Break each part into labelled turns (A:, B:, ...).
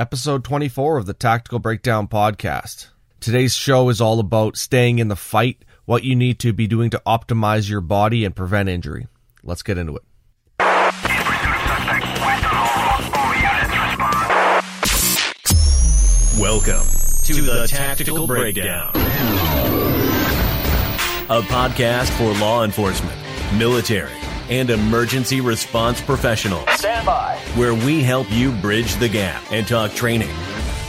A: episode 24 of the Tactical Breakdown podcast. Today's show is all about staying in the fight, what you need to be doing to optimize your body and prevent injury. Let's get into it.
B: Welcome to the Tactical Breakdown, a podcast for law enforcement, military, and emergency response professionals.
C: Stand by.
B: Where we help you bridge the gap and talk training,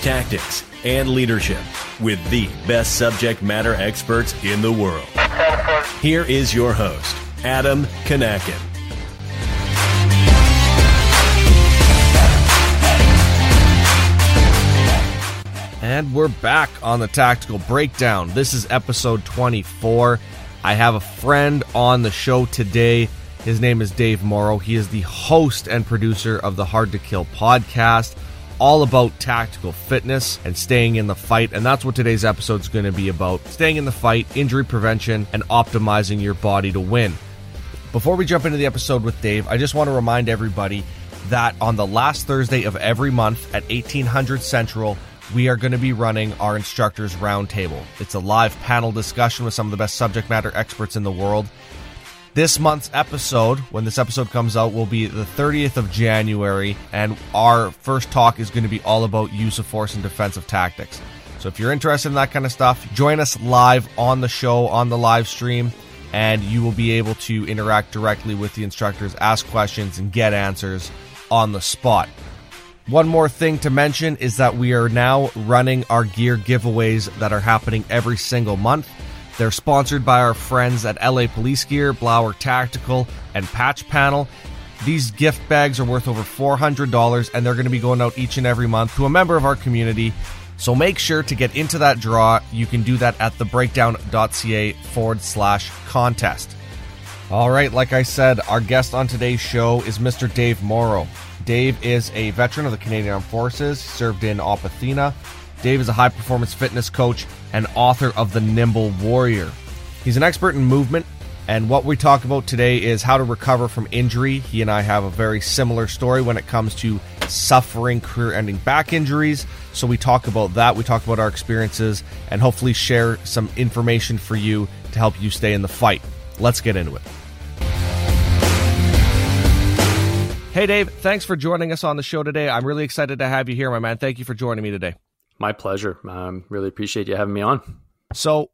B: tactics, and leadership with the best subject matter experts in the world. Here is your host, Adam Kanakin.
A: And we're back on the Tactical Breakdown. This is episode 24. I have a friend on the show today. His name is Dave Morrow. He is the host and producer of the Hard to Kill podcast, all about tactical fitness and staying in the fight. And that's what today's episode is going to be about staying in the fight, injury prevention, and optimizing your body to win. Before we jump into the episode with Dave, I just want to remind everybody that on the last Thursday of every month at 1800 Central, we are going to be running our instructors roundtable. It's a live panel discussion with some of the best subject matter experts in the world. This month's episode, when this episode comes out, will be the 30th of January, and our first talk is going to be all about use of force and defensive tactics. So if you're interested in that kind of stuff, join us live on the show, on the live stream, and you will be able to interact directly with the instructors, ask questions, and get answers on the spot. One more thing to mention is that we are now running our gear giveaways that are happening every single month. They're sponsored by our friends at LA Police Gear, Blauer Tactical, and Patch Panel. These gift bags are worth over $400 and they're going to be going out each and every month to a member of our community. So make sure to get into that draw. You can do that at thebreakdown.ca forward slash contest. All right, like I said, our guest on today's show is Mr. Dave Morrow. Dave is a veteran of the Canadian Armed Forces, served in Op Athena. Dave is a high performance fitness coach and author of The Nimble Warrior. He's an expert in movement, and what we talk about today is how to recover from injury. He and I have a very similar story when it comes to suffering career ending back injuries. So we talk about that. We talk about our experiences and hopefully share some information for you to help you stay in the fight. Let's get into it. Hey, Dave, thanks for joining us on the show today. I'm really excited to have you here, my man. Thank you for joining me today.
D: My pleasure. Um, really appreciate you having me on.
A: So,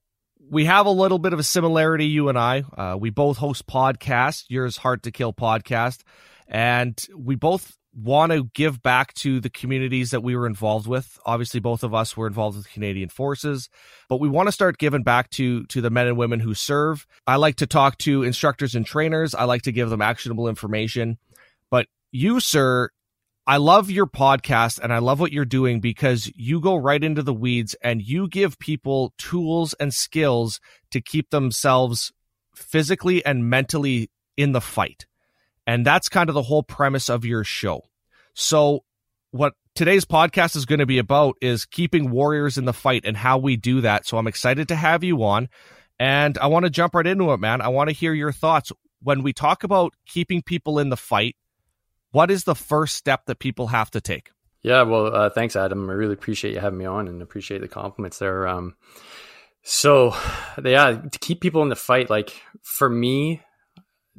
A: we have a little bit of a similarity, you and I. Uh, we both host podcasts, yours Hard to Kill podcast, and we both want to give back to the communities that we were involved with. Obviously, both of us were involved with Canadian Forces, but we want to start giving back to to the men and women who serve. I like to talk to instructors and trainers. I like to give them actionable information. But you, sir, I love your podcast and I love what you're doing because you go right into the weeds and you give people tools and skills to keep themselves physically and mentally in the fight. And that's kind of the whole premise of your show. So, what today's podcast is going to be about is keeping warriors in the fight and how we do that. So, I'm excited to have you on. And I want to jump right into it, man. I want to hear your thoughts. When we talk about keeping people in the fight, what is the first step that people have to take?
D: Yeah, well, uh, thanks, Adam. I really appreciate you having me on and appreciate the compliments there. Um, so, yeah, to keep people in the fight, like for me,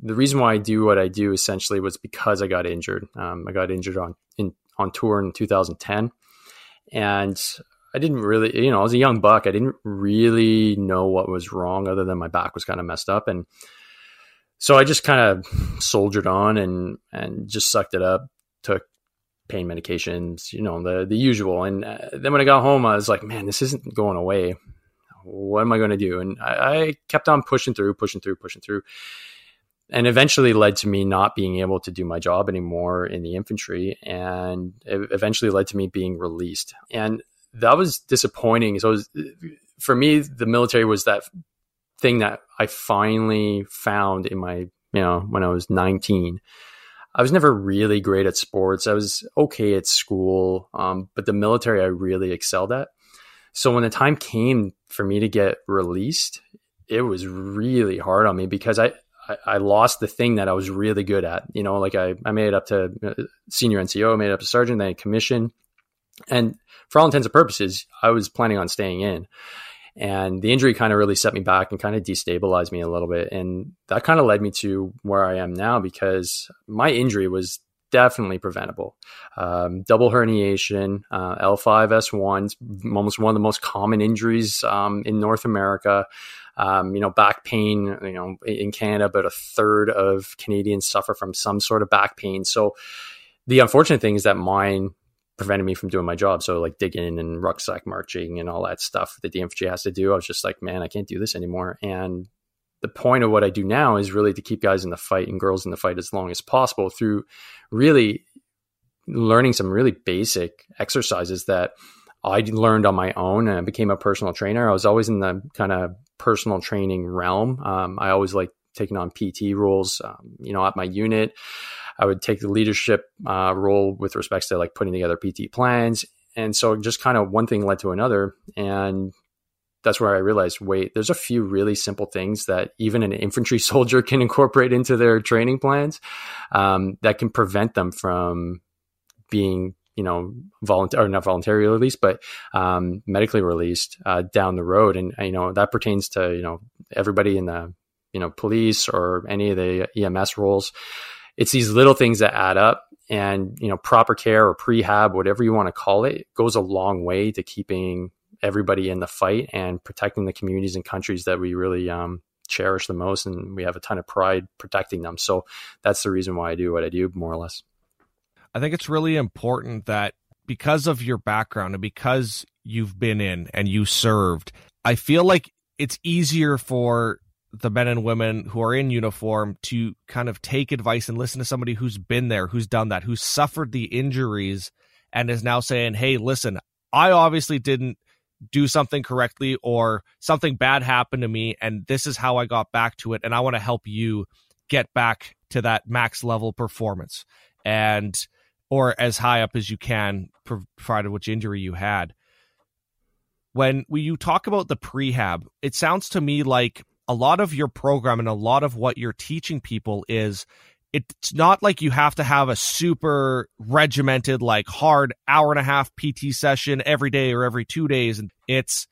D: the reason why I do what I do essentially was because I got injured. Um, I got injured on in on tour in 2010, and I didn't really, you know, I was a young buck. I didn't really know what was wrong, other than my back was kind of messed up, and so I just kind of soldiered on and and just sucked it up. Took pain medications, you know, the the usual. And uh, then when I got home, I was like, man, this isn't going away. What am I going to do? And I, I kept on pushing through, pushing through, pushing through and eventually led to me not being able to do my job anymore in the infantry and eventually led to me being released and that was disappointing so was, for me the military was that thing that i finally found in my you know when i was 19 i was never really great at sports i was okay at school um, but the military i really excelled at so when the time came for me to get released it was really hard on me because i I, I, lost the thing that I was really good at. You know, like I, I made it up to uh, senior NCO, I made it up to sergeant, then commission. And for all intents and purposes, I was planning on staying in. And the injury kind of really set me back and kind of destabilized me a little bit. And that kind of led me to where I am now because my injury was definitely preventable. Um, double herniation, uh, L5S1, almost one of the most common injuries um, in North America. Um, you know, back pain, you know, in Canada, about a third of Canadians suffer from some sort of back pain. So the unfortunate thing is that mine prevented me from doing my job. So like digging and rucksack marching and all that stuff that the infantry has to do. I was just like, man, I can't do this anymore. And the point of what I do now is really to keep guys in the fight and girls in the fight as long as possible through really learning some really basic exercises that I learned on my own and I became a personal trainer. I was always in the kind of personal training realm. Um, I always like taking on PT roles, um, you know, at my unit. I would take the leadership uh, role with respects to like putting together PT plans. And so just kind of one thing led to another. And that's where I realized, wait, there's a few really simple things that even an infantry soldier can incorporate into their training plans um, that can prevent them from being, you know, volunteer or not voluntarily released, but um, medically released uh, down the road. And you know that pertains to you know everybody in the you know police or any of the EMS roles. It's these little things that add up and you know proper care or prehab whatever you want to call it goes a long way to keeping everybody in the fight and protecting the communities and countries that we really um, cherish the most, and we have a ton of pride protecting them. So that's the reason why I do what I do, more or less.
A: I think it's really important that because of your background and because you've been in and you served, I feel like it's easier for the men and women who are in uniform to kind of take advice and listen to somebody who's been there, who's done that, who's suffered the injuries and is now saying, Hey, listen, I obviously didn't do something correctly or something bad happened to me and this is how I got back to it and I want to help you get back to that max level performance and or as high up as you can provided which injury you had. When you talk about the prehab it sounds to me like a lot of your program and a lot of what you're teaching people is it's not like you have to have a super regimented, like hard hour and a half PT session every day or every two days. And it's,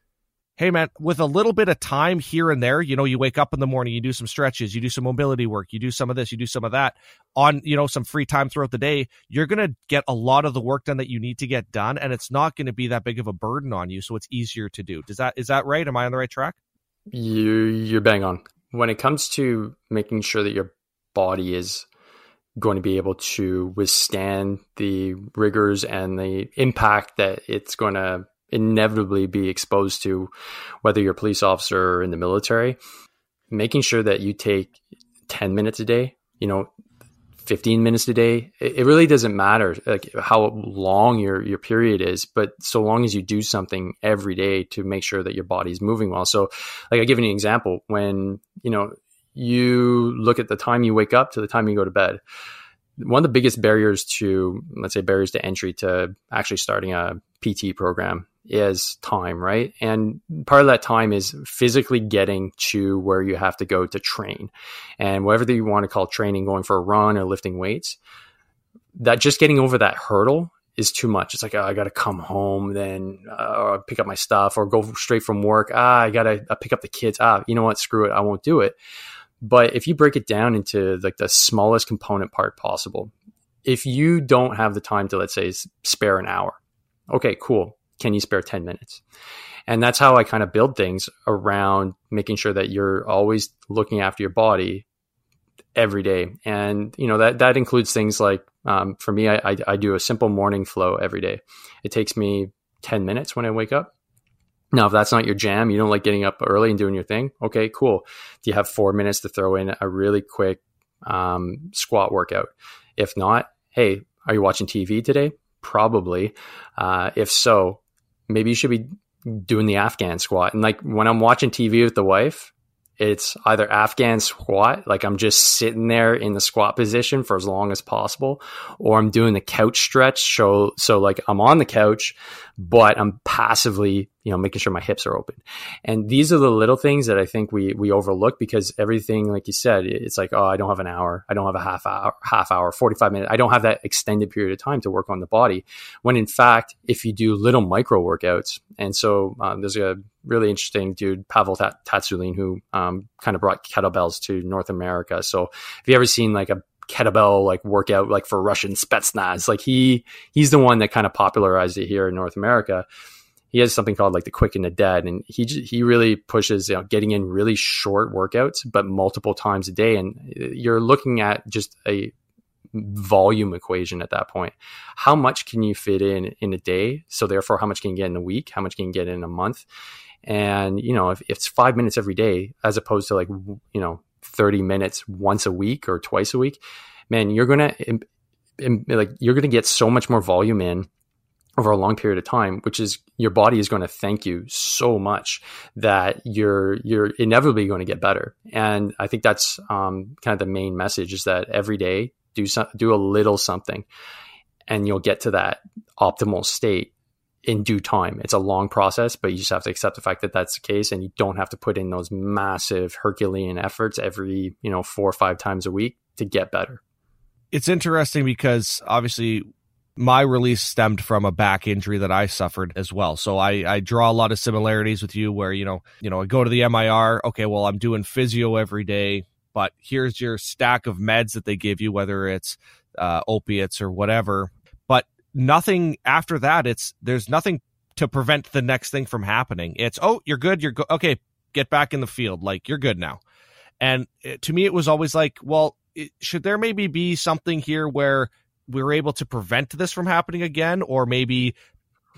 A: hey man, with a little bit of time here and there, you know, you wake up in the morning, you do some stretches, you do some mobility work, you do some of this, you do some of that on, you know, some free time throughout the day, you're going to get a lot of the work done that you need to get done. And it's not going to be that big of a burden on you. So it's easier to do. Does that, is that right? Am I on the right track?
D: You, you're bang on. When it comes to making sure that your body is going to be able to withstand the rigors and the impact that it's going to inevitably be exposed to, whether you're a police officer or in the military. Making sure that you take 10 minutes a day, you know, 15 minutes a day, it, really doesn't matter like how long your, your period is, but so long as you do something every day to make sure that your body's moving well. So like I give you an example when, you know, you look at the time you wake up to the time you go to bed. One of the biggest barriers to, let's say, barriers to entry to actually starting a PT program is time, right? And part of that time is physically getting to where you have to go to train. And whatever you want to call training, going for a run or lifting weights, that just getting over that hurdle is too much. It's like, oh, I got to come home, then uh, pick up my stuff or go straight from work. Ah, I got to pick up the kids. Ah, you know what? Screw it. I won't do it. But if you break it down into like the smallest component part possible, if you don't have the time to, let's say, spare an hour, okay, cool. Can you spare 10 minutes? And that's how I kind of build things around making sure that you're always looking after your body every day. And, you know, that, that includes things like, um, for me, I, I, I do a simple morning flow every day. It takes me 10 minutes when I wake up. Now, if that's not your jam, you don't like getting up early and doing your thing. Okay, cool. Do you have four minutes to throw in a really quick um, squat workout? If not, hey, are you watching TV today? Probably. Uh, if so, maybe you should be doing the Afghan squat. And like when I'm watching TV with the wife, it's either Afghan squat, like I'm just sitting there in the squat position for as long as possible, or I'm doing the couch stretch. So, so like I'm on the couch, but I'm passively, you know, making sure my hips are open. And these are the little things that I think we, we overlook because everything, like you said, it's like, oh, I don't have an hour. I don't have a half hour, half hour, 45 minutes. I don't have that extended period of time to work on the body. When in fact, if you do little micro workouts, and so um, there's a really interesting dude, Pavel Tsatsouline, who um, kind of brought kettlebells to North America. So if you ever seen like a kettlebell like workout like for Russian Spetsnaz? Like he he's the one that kind of popularized it here in North America. He has something called like the quick and the dead, and he he really pushes you know, getting in really short workouts, but multiple times a day. And you're looking at just a volume equation at that point. How much can you fit in in a day? So therefore, how much can you get in a week? How much can you get in a month? And, you know, if, if it's five minutes every day, as opposed to like, you know, 30 minutes once a week or twice a week, man, you're going to, like, you're going to get so much more volume in over a long period of time, which is your body is going to thank you so much that you're you're inevitably going to get better. And I think that's um, kind of the main message is that every day do some, do a little something, and you'll get to that optimal state in due time. It's a long process, but you just have to accept the fact that that's the case, and you don't have to put in those massive Herculean efforts every you know four or five times a week to get better.
A: It's interesting because obviously my release stemmed from a back injury that I suffered as well. So I, I draw a lot of similarities with you where, you know, you know, I go to the MIR, okay, well, I'm doing physio every day, but here's your stack of meds that they give you, whether it's uh, opiates or whatever nothing after that. It's there's nothing to prevent the next thing from happening. It's oh, you're good, you're go- okay, get back in the field, like you're good now. And it, to me, it was always like, well, it, should there maybe be something here where we're able to prevent this from happening again, or maybe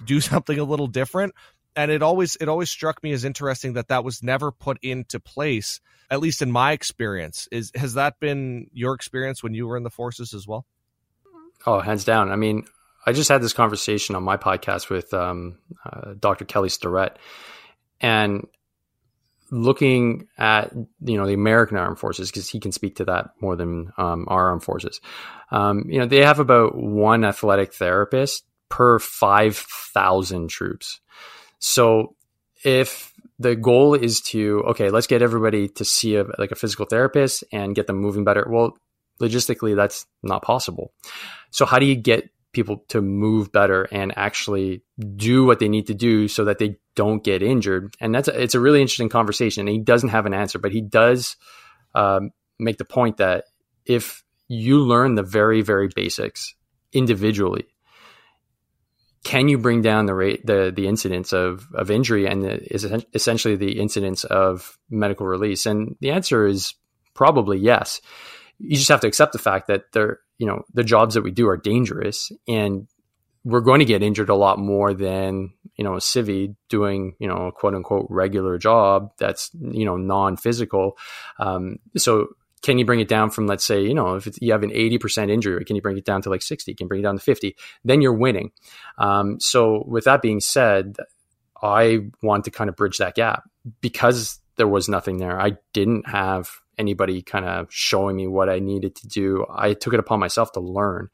A: do something a little different? And it always it always struck me as interesting that that was never put into place, at least in my experience. Is has that been your experience when you were in the forces as well?
D: Oh, hands down. I mean, I just had this conversation on my podcast with um, uh, Dr. Kelly Starrett, and looking at you know the American Armed Forces because he can speak to that more than um, our armed forces. Um, you know they have about one athletic therapist per five thousand troops. So if the goal is to okay, let's get everybody to see a, like a physical therapist and get them moving better. Well, logistically, that's not possible. So how do you get people to move better and actually do what they need to do so that they don't get injured. And that's a, it's a really interesting conversation. And he doesn't have an answer, but he does um, make the point that if you learn the very very basics individually, can you bring down the rate the the incidence of of injury and the, is essentially the incidence of medical release? And the answer is probably yes. You just have to accept the fact that there you know the jobs that we do are dangerous and we're going to get injured a lot more than you know a civvy doing you know a quote unquote regular job that's you know non-physical. Um, so can you bring it down from let's say you know if you have an 80% injury can you bring it down to like 60 can bring it down to 50 then you're winning. Um, so with that being said i want to kind of bridge that gap because there was nothing there. I didn't have anybody kind of showing me what I needed to do. I took it upon myself to learn.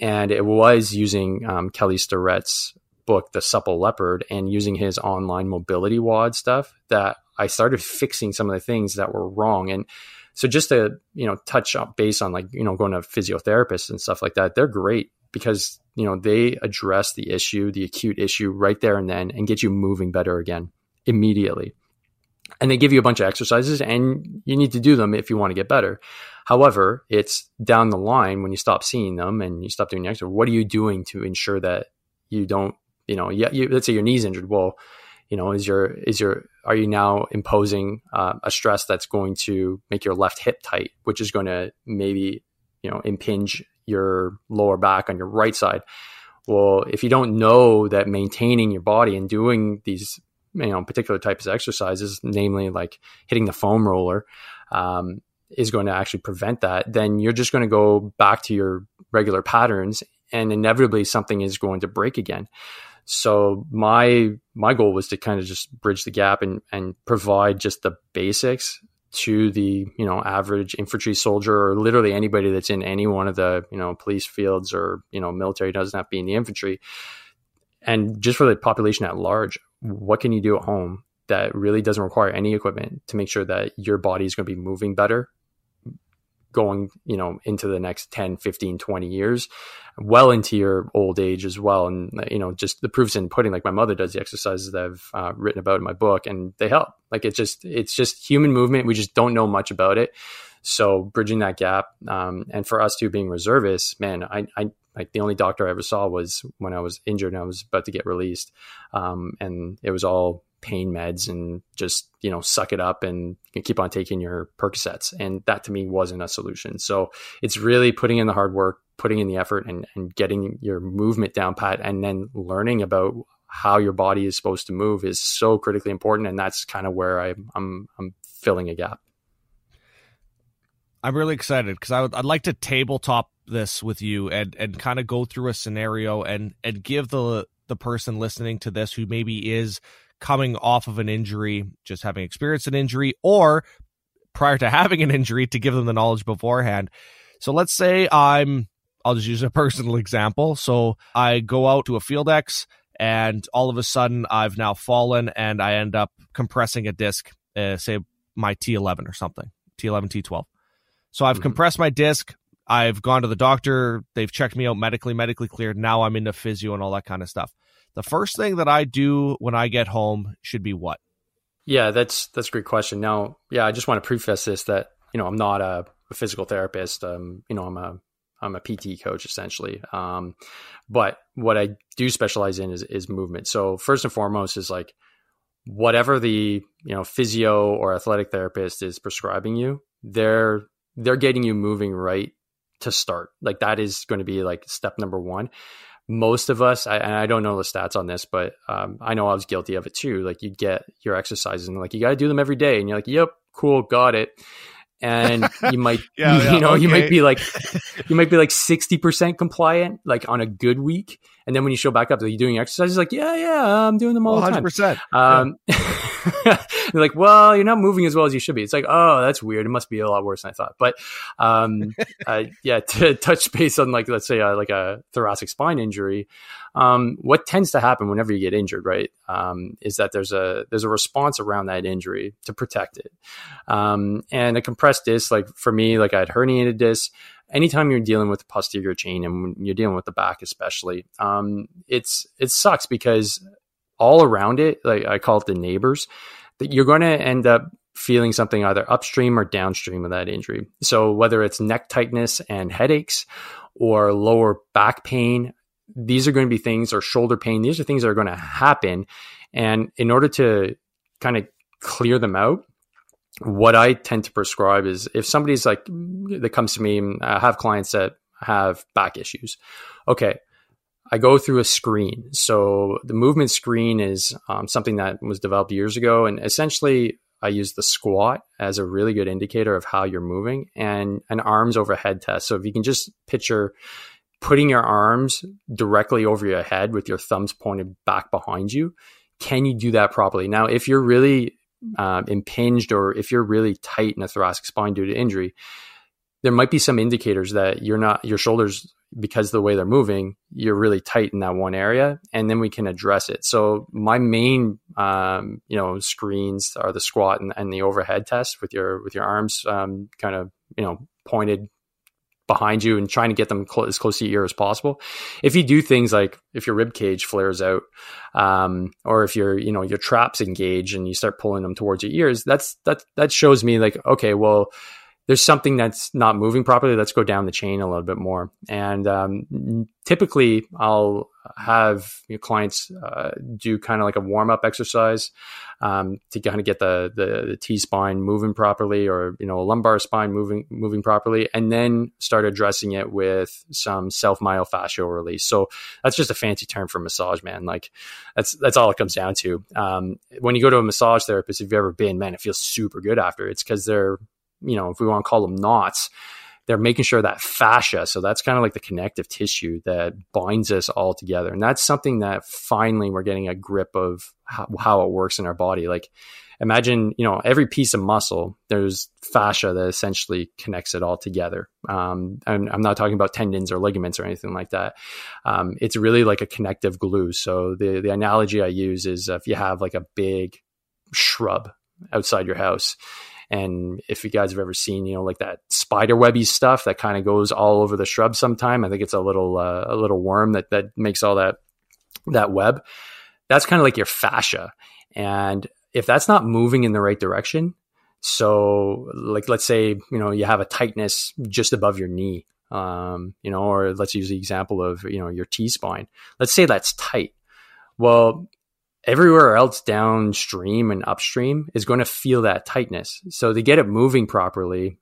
D: And it was using um, Kelly Starrett's book, The Supple Leopard, and using his online mobility WOD stuff that I started fixing some of the things that were wrong. And so just to, you know, touch up base on like, you know, going to physiotherapists and stuff like that, they're great because, you know, they address the issue, the acute issue right there and then and get you moving better again immediately and they give you a bunch of exercises and you need to do them if you want to get better. However, it's down the line when you stop seeing them and you stop doing the exercise. What are you doing to ensure that you don't, you know, yeah, you, let's say your knee's injured. Well, you know, is your is your are you now imposing uh, a stress that's going to make your left hip tight, which is going to maybe you know impinge your lower back on your right side? Well, if you don't know that maintaining your body and doing these you know particular types of exercises, namely like hitting the foam roller, um, is going to actually prevent that, then you're just going to go back to your regular patterns and inevitably something is going to break again. So my my goal was to kind of just bridge the gap and and provide just the basics to the you know average infantry soldier or literally anybody that's in any one of the you know police fields or you know military doesn't have to be in the infantry and just for the population at large what can you do at home that really doesn't require any equipment to make sure that your body is going to be moving better going you know into the next 10 15 20 years well into your old age as well? And you know just the proofs in pudding. Like my mother does the exercises that i've uh, written about in my book and they help. Like it's just it's just human movement. We just don't know much about it. So bridging that gap um, and for us too being reservists man I, I like the only doctor i ever saw was when i was injured and i was about to get released um, and it was all pain meds and just you know suck it up and keep on taking your Percocets. And that to me wasn't a solution. So it's really putting in the hard work, putting in the effort, and and getting your movement down pat, and then learning about how your body is supposed to move is so critically important. And that's kind of where I, I'm I'm filling a gap.
A: I'm really excited because I would I'd like to tabletop this with you and and kind of go through a scenario and and give the the person listening to this who maybe is coming off of an injury, just having experienced an injury, or prior to having an injury to give them the knowledge beforehand. So let's say I'm, I'll just use a personal example. So I go out to a field X and all of a sudden I've now fallen and I end up compressing a disc, uh, say my T11 or something, T11, T12. So I've mm-hmm. compressed my disc. I've gone to the doctor. They've checked me out medically, medically cleared. Now I'm into physio and all that kind of stuff the first thing that I do when I get home should be what?
D: Yeah, that's that's a great question. Now, yeah, I just want to preface this that you know I'm not a, a physical therapist. Um, you know, I'm a I'm a PT coach essentially. Um, but what I do specialize in is is movement. So first and foremost is like whatever the you know physio or athletic therapist is prescribing you, they're they're getting you moving right to start. Like that is going to be like step number one most of us, I, and I don't know the stats on this, but um, I know I was guilty of it too. Like you get your exercises and like you got to do them every day, and you're like, "Yep, cool, got it." And you might, yeah, you, yeah, know, okay. you might be like, you might be like sixty percent compliant, like on a good week, and then when you show back up, are you doing exercises? Like, yeah, yeah, I'm doing them all 100%. the time. Um, yeah. they're like, well, you're not moving as well as you should be. It's like, oh, that's weird. It must be a lot worse than I thought. But um, uh, yeah, to touch base on like, let's say, uh, like a thoracic spine injury, um, what tends to happen whenever you get injured, right, um, is that there's a there's a response around that injury to protect it. Um, and a compressed disc, like for me, like I had herniated disc anytime you're dealing with the posterior chain and you're dealing with the back especially um, it's it sucks because all around it like i call it the neighbors that you're going to end up feeling something either upstream or downstream of that injury so whether it's neck tightness and headaches or lower back pain these are going to be things or shoulder pain these are things that are going to happen and in order to kind of clear them out what I tend to prescribe is if somebody's like that comes to me, I have clients that have back issues. Okay, I go through a screen. So the movement screen is um, something that was developed years ago, and essentially I use the squat as a really good indicator of how you're moving, and an arms overhead test. So if you can just picture putting your arms directly over your head with your thumbs pointed back behind you, can you do that properly? Now, if you're really um, impinged or if you're really tight in a thoracic spine due to injury, there might be some indicators that you're not your shoulders because of the way they're moving you're really tight in that one area and then we can address it so my main um, you know screens are the squat and, and, the overhead test with your with your arms um, kind of you know pointed behind you and trying to get them cl- as close to your ear as possible. If you do things like if your rib cage flares out, um, or if your you know your traps engage and you start pulling them towards your ears, that's that that shows me like okay, well there's something that's not moving properly. Let's go down the chain a little bit more. And um, typically, I'll have clients uh, do kind of like a warm up exercise um, to kind of get the, the, the T spine moving properly, or you know, a lumbar spine moving moving properly, and then start addressing it with some self myofascial release. So that's just a fancy term for massage, man. Like that's that's all it comes down to. Um, when you go to a massage therapist, if you've ever been, man, it feels super good after. It's because they're you know, if we want to call them knots, they're making sure that fascia, so that's kind of like the connective tissue that binds us all together. And that's something that finally we're getting a grip of how, how it works in our body. Like imagine, you know, every piece of muscle, there's fascia that essentially connects it all together. Um, and I'm not talking about tendons or ligaments or anything like that. Um, it's really like a connective glue. So the, the analogy I use is if you have like a big shrub outside your house, and if you guys have ever seen, you know, like that spider webby stuff that kind of goes all over the shrub sometime, I think it's a little, uh, a little worm that, that makes all that, that web. That's kind of like your fascia. And if that's not moving in the right direction, so like let's say you know you have a tightness just above your knee, um, you know, or let's use the example of you know your T spine. Let's say that's tight. Well, everywhere else downstream and upstream is going to feel that tightness. So to get it moving properly,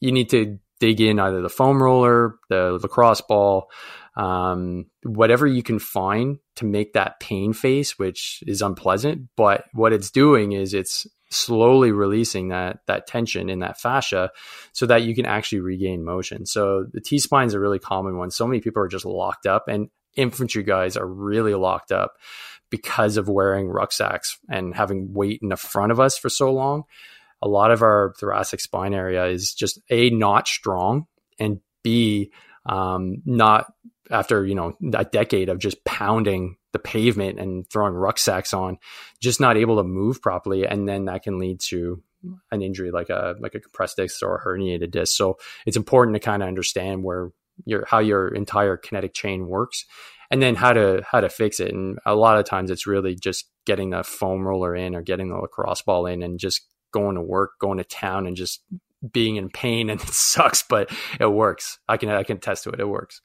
D: you need to dig in either the foam roller, the lacrosse ball, um, whatever you can find to make that pain face, which is unpleasant. But what it's doing is it's slowly releasing that that tension in that fascia so that you can actually regain motion. So the T spine is a really common one. So many people are just locked up and infantry guys are really locked up because of wearing rucksacks and having weight in the front of us for so long. A lot of our thoracic spine area is just a not strong and b um, not after you know a decade of just pounding the pavement and throwing rucksacks on, just not able to move properly, and then that can lead to an injury like a like a compressed disc or a herniated disc. So it's important to kind of understand where your how your entire kinetic chain works, and then how to how to fix it. And a lot of times it's really just getting the foam roller in or getting the lacrosse ball in and just going to work, going to town, and just being in pain and it sucks, but it works. I can I can attest to it. It works.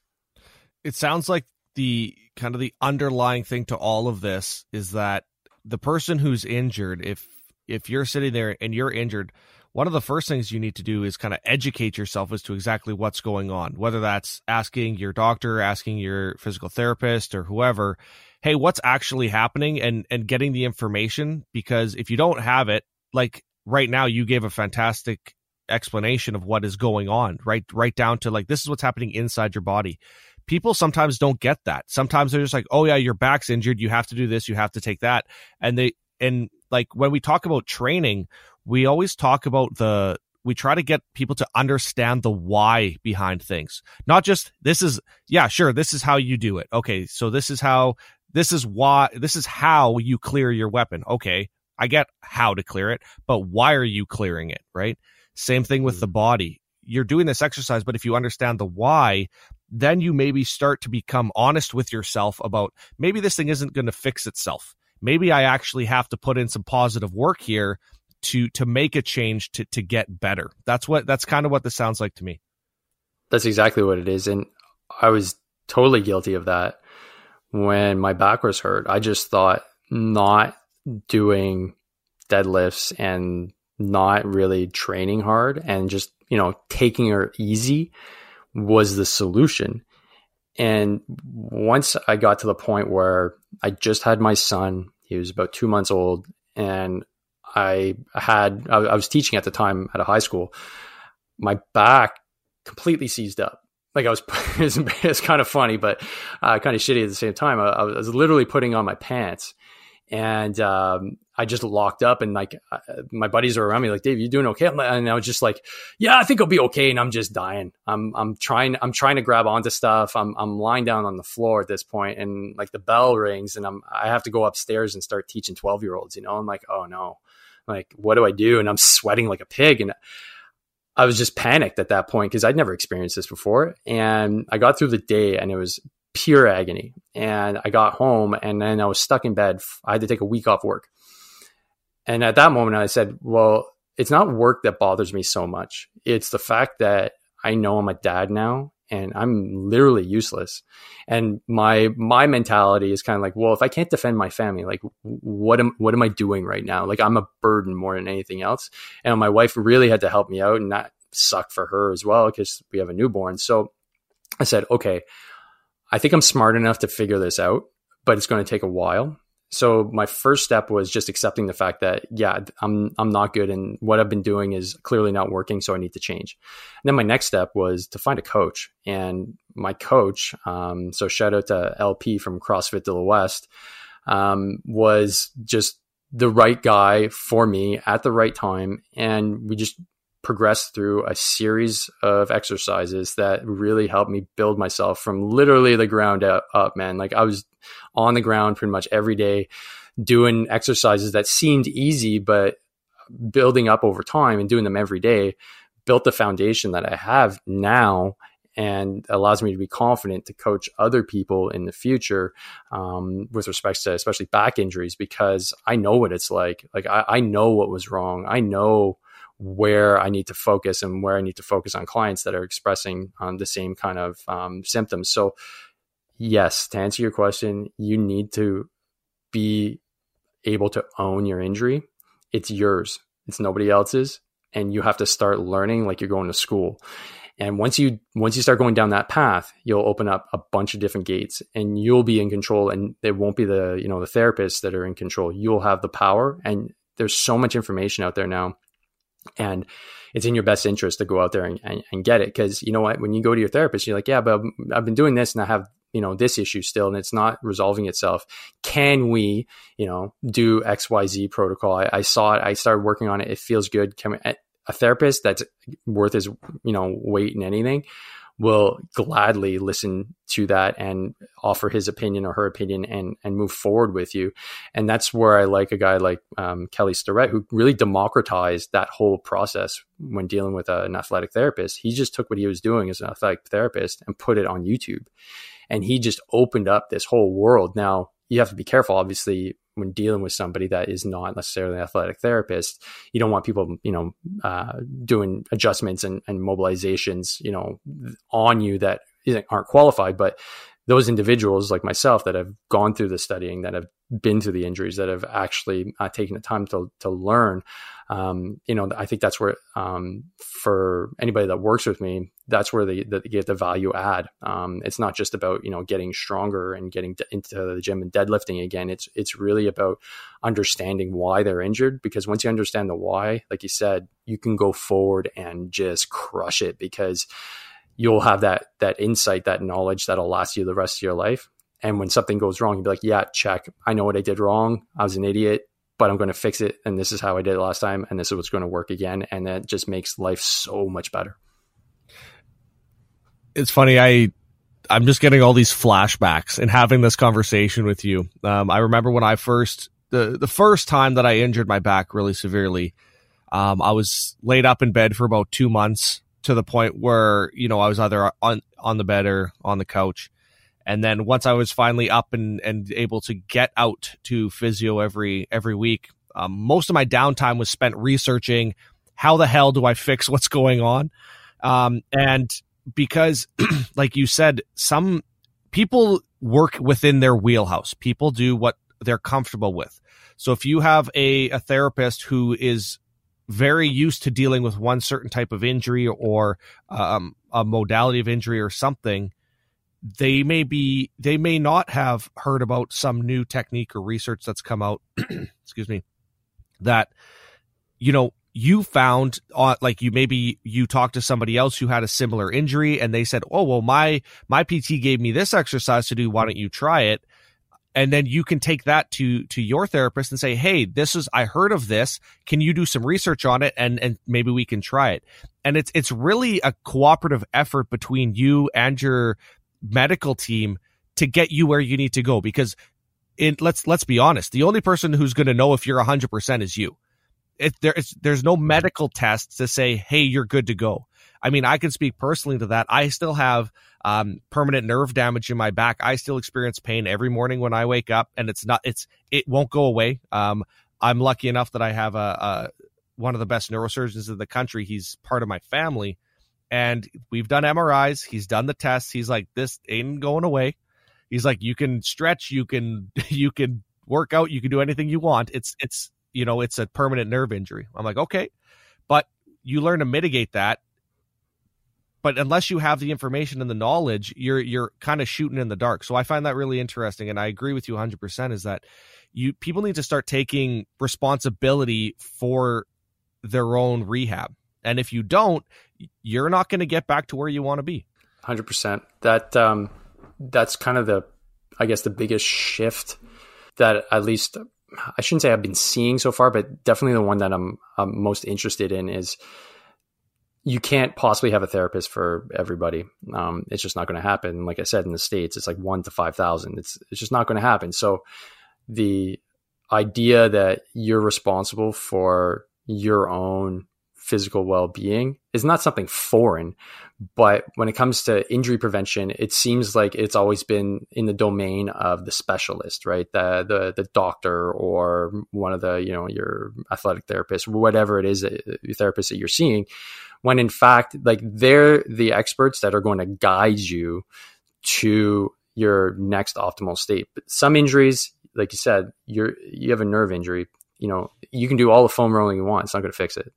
A: It sounds like the kind of the underlying thing to all of this is that the person who's injured, if if you're sitting there and you're injured, one of the first things you need to do is kind of educate yourself as to exactly what's going on. Whether that's asking your doctor, asking your physical therapist, or whoever, hey, what's actually happening, and and getting the information. Because if you don't have it, like right now, you gave a fantastic explanation of what is going on, right? Right down to like, this is what's happening inside your body. People sometimes don't get that. Sometimes they're just like, oh yeah, your back's injured. You have to do this. You have to take that. And they, and like when we talk about training, we always talk about the, we try to get people to understand the why behind things. Not just this is, yeah, sure, this is how you do it. Okay. So this is how, this is why, this is how you clear your weapon. Okay. I get how to clear it, but why are you clearing it? Right. Same thing with the mm. body. You're doing this exercise, but if you understand the why, then you maybe start to become honest with yourself about maybe this thing isn't going to fix itself. Maybe I actually have to put in some positive work here to to make a change to to get better. That's what that's kind of what this sounds like to me.
D: That's exactly what it is and I was totally guilty of that when my back was hurt. I just thought not doing deadlifts and not really training hard and just, you know, taking her easy was the solution. And once I got to the point where I just had my son, he was about two months old, and I had, I was teaching at the time at a high school. My back completely seized up. Like I was, it's, it's kind of funny, but uh, kind of shitty at the same time. I, I was literally putting on my pants and um, I just locked up and like uh, my buddies are around me like Dave you doing okay and I was just like yeah I think I'll be okay and I'm just dying I'm I'm trying I'm trying to grab onto stuff I'm I'm lying down on the floor at this point and like the bell rings and I'm I have to go upstairs and start teaching 12 year olds you know I'm like oh no like what do I do and I'm sweating like a pig and I was just panicked at that point because I'd never experienced this before and I got through the day and it was pure agony. And I got home and then I was stuck in bed. I had to take a week off work. And at that moment, I said, well, it's not work that bothers me so much. It's the fact that I know I'm a dad now and I'm literally useless. And my my mentality is kind of like, well, if I can't defend my family, like what am what am I doing right now? Like I'm a burden more than anything else. And my wife really had to help me out, and that sucked for her as well because we have a newborn. So I said, okay, I think I'm smart enough to figure this out, but it's going to take a while. So my first step was just accepting the fact that yeah, I'm I'm not good and what I've been doing is clearly not working, so I need to change. And then my next step was to find a coach, and my coach, um, so shout out to LP from CrossFit to the West, um, was just the right guy for me at the right time, and we just progressed through a series of exercises that really helped me build myself from literally the ground up, man. Like I was on the ground pretty much every day doing exercises that seemed easy, but building up over time and doing them every day built the foundation that I have now and allows me to be confident to coach other people in the future um, with respect to especially back injuries because I know what it's like. Like I, I know what was wrong. I know where I need to focus and where I need to focus on clients that are expressing um, the same kind of um, symptoms. So, yes, to answer your question, you need to be able to own your injury. It's yours, it's nobody else's. And you have to start learning like you're going to school. And once you once you start going down that path, you'll open up a bunch of different gates and you'll be in control and it won't be the, you know, the therapists that are in control. You'll have the power and there's so much information out there now and it's in your best interest to go out there and, and, and get it because you know what? When you go to your therapist you're like yeah but i've been doing this and i have you know this issue still and it's not resolving itself. Can we you know do xyz protocol? I, I saw it. I started working on it. It feels good. Can we, a therapist that's worth his you know weight in anything will gladly listen to that and offer his opinion or her opinion and and move forward with you. And that's where I like a guy like um, Kelly Starrett, who really democratized that whole process when dealing with a, an athletic therapist. He just took what he was doing as an athletic therapist and put it on YouTube. And he just opened up this whole world. Now, you have to be careful, obviously, when dealing with somebody that is not necessarily an athletic therapist, you don't want people, you know, uh, doing adjustments and, and mobilizations, you know, on you that aren't qualified. But those individuals like myself that have gone through the studying, that have been through the injuries, that have actually uh, taken the time to to learn, um, you know, I think that's where um, for anybody that works with me, that's where they, they get the value add. Um, it's not just about you know getting stronger and getting into the gym and deadlifting again. It's it's really about understanding why they're injured because once you understand the why, like you said, you can go forward and just crush it because you'll have that that insight, that knowledge that'll last you the rest of your life. And when something goes wrong, you'd be like, yeah, check. I know what I did wrong. I was an idiot but I'm going to fix it. And this is how I did it last time. And this is what's going to work again. And that just makes life so much better.
A: It's funny. I, I'm just getting all these flashbacks and having this conversation with you. Um, I remember when I first, the, the first time that I injured my back really severely, um, I was laid up in bed for about two months to the point where, you know, I was either on, on the bed or on the couch. And then once I was finally up and, and able to get out to physio every every week, um, most of my downtime was spent researching how the hell do I fix what's going on. Um, and because, like you said, some people work within their wheelhouse. People do what they're comfortable with. So if you have a, a therapist who is very used to dealing with one certain type of injury or um, a modality of injury or something, they may be they may not have heard about some new technique or research that's come out excuse me that you know you found uh, like you maybe you talked to somebody else who had a similar injury and they said oh well my my pt gave me this exercise to do. Why don't you try it? And then you can take that to to your therapist and say hey this is i heard of this. Can you do some research on it and and maybe we can try it? And it's it's really a cooperative effort between you and your medical team to get you where you need to go because in, let's let's be honest the only person who's going to know if you're 100% is you. It, there is there's no medical tests to say hey you're good to go. I mean i can speak personally to that. I still have um, permanent nerve damage in my back. I still experience pain every morning when i wake up and it's not it's it won't go away. Um, i'm lucky enough that i have a, a one of the best neurosurgeons in the country. He's part of my family and we've done MRIs. He's done the tests. He's like, this ain't going away. He's like, you can stretch, you can, you can work out, you can do anything you want. It's, it's, you know, it's a permanent nerve injury. I'm like, okay, but you learn to mitigate that but unless you have the information and the knowledge, you're you're kind of shooting in the dark. So I find that really interesting, and I agree with you 100. percent Is that you people need to start taking responsibility for their own rehab, and if you don't, you're not going to get back to where you want to be.
D: 100. percent That um, that's kind of the, I guess, the biggest shift that at least I shouldn't say I've been seeing so far, but definitely the one that I'm, I'm most interested in is you can't possibly have a therapist for everybody. Um, it's just not going to happen. Like I said, in the states, it's like one to five thousand. It's it's just not going to happen. So the idea that you're responsible for your own physical well-being is not something foreign but when it comes to injury prevention it seems like it's always been in the domain of the specialist right? The the, the doctor or one of the you know your athletic therapist whatever it is that, therapist that you're seeing when in fact like they're the experts that are going to guide you to your next optimal state. But some injuries like you said you're you have a nerve injury you know you can do all the foam rolling you want it's not going to fix it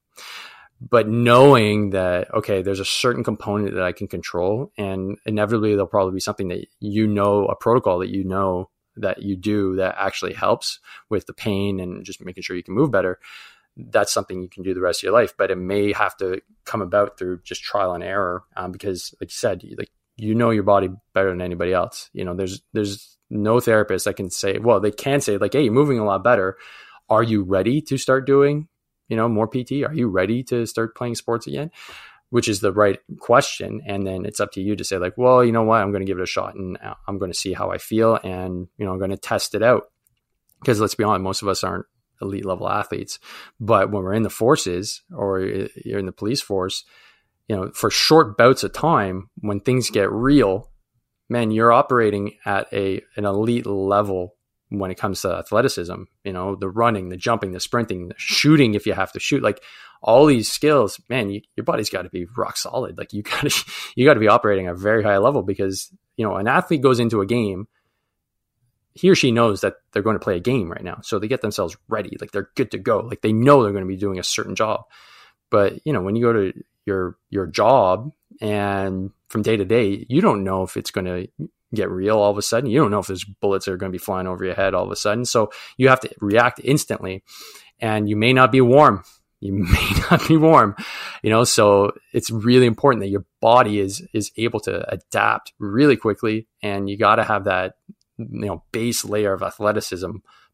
D: but knowing that okay there's a certain component that i can control and inevitably there'll probably be something that you know a protocol that you know that you do that actually helps with the pain and just making sure you can move better that's something you can do the rest of your life. But it may have to come about through just trial and error um, because like you said like you know your body better than anybody else. You know there's there's no therapist that can say well they can say like hey you're moving a lot better. Are you ready to start doing you know, more PT? Are you ready to start playing sports again? Which is the right question. And then it's up to you to say, like, well, you know what? I'm going to give it a shot and uh, I'm going to see how I feel and, you know, I'm going to test it out. Because let's be honest, most of us aren't elite level athletes. But when we're in the forces or you're in the police force, you know, for short bouts of time, when things get real, man, you're operating at a an elite level when it comes to athleticism, you know, the running, the jumping, the sprinting, the shooting, if you have to shoot, like all these skills, man, you, your body's got to be rock solid. Like you got to, you got to be operating at a very high level because, you know, an athlete goes into a game, he or she knows that they're going to play a game right now. So they get themselves ready. Like they're good to go. Like they know they're going to be doing a certain job. But, you know, when you go to your, your job and from day to day, you don't know if it's going to get real all of a sudden. You don't know if there's bullets that are going to be flying over your head all of a sudden. So you have to react instantly. And you may not be warm. You may not be warm. You know, so it's really important that your body is is able to adapt really quickly. And you gotta have that, you know, base layer of athleticism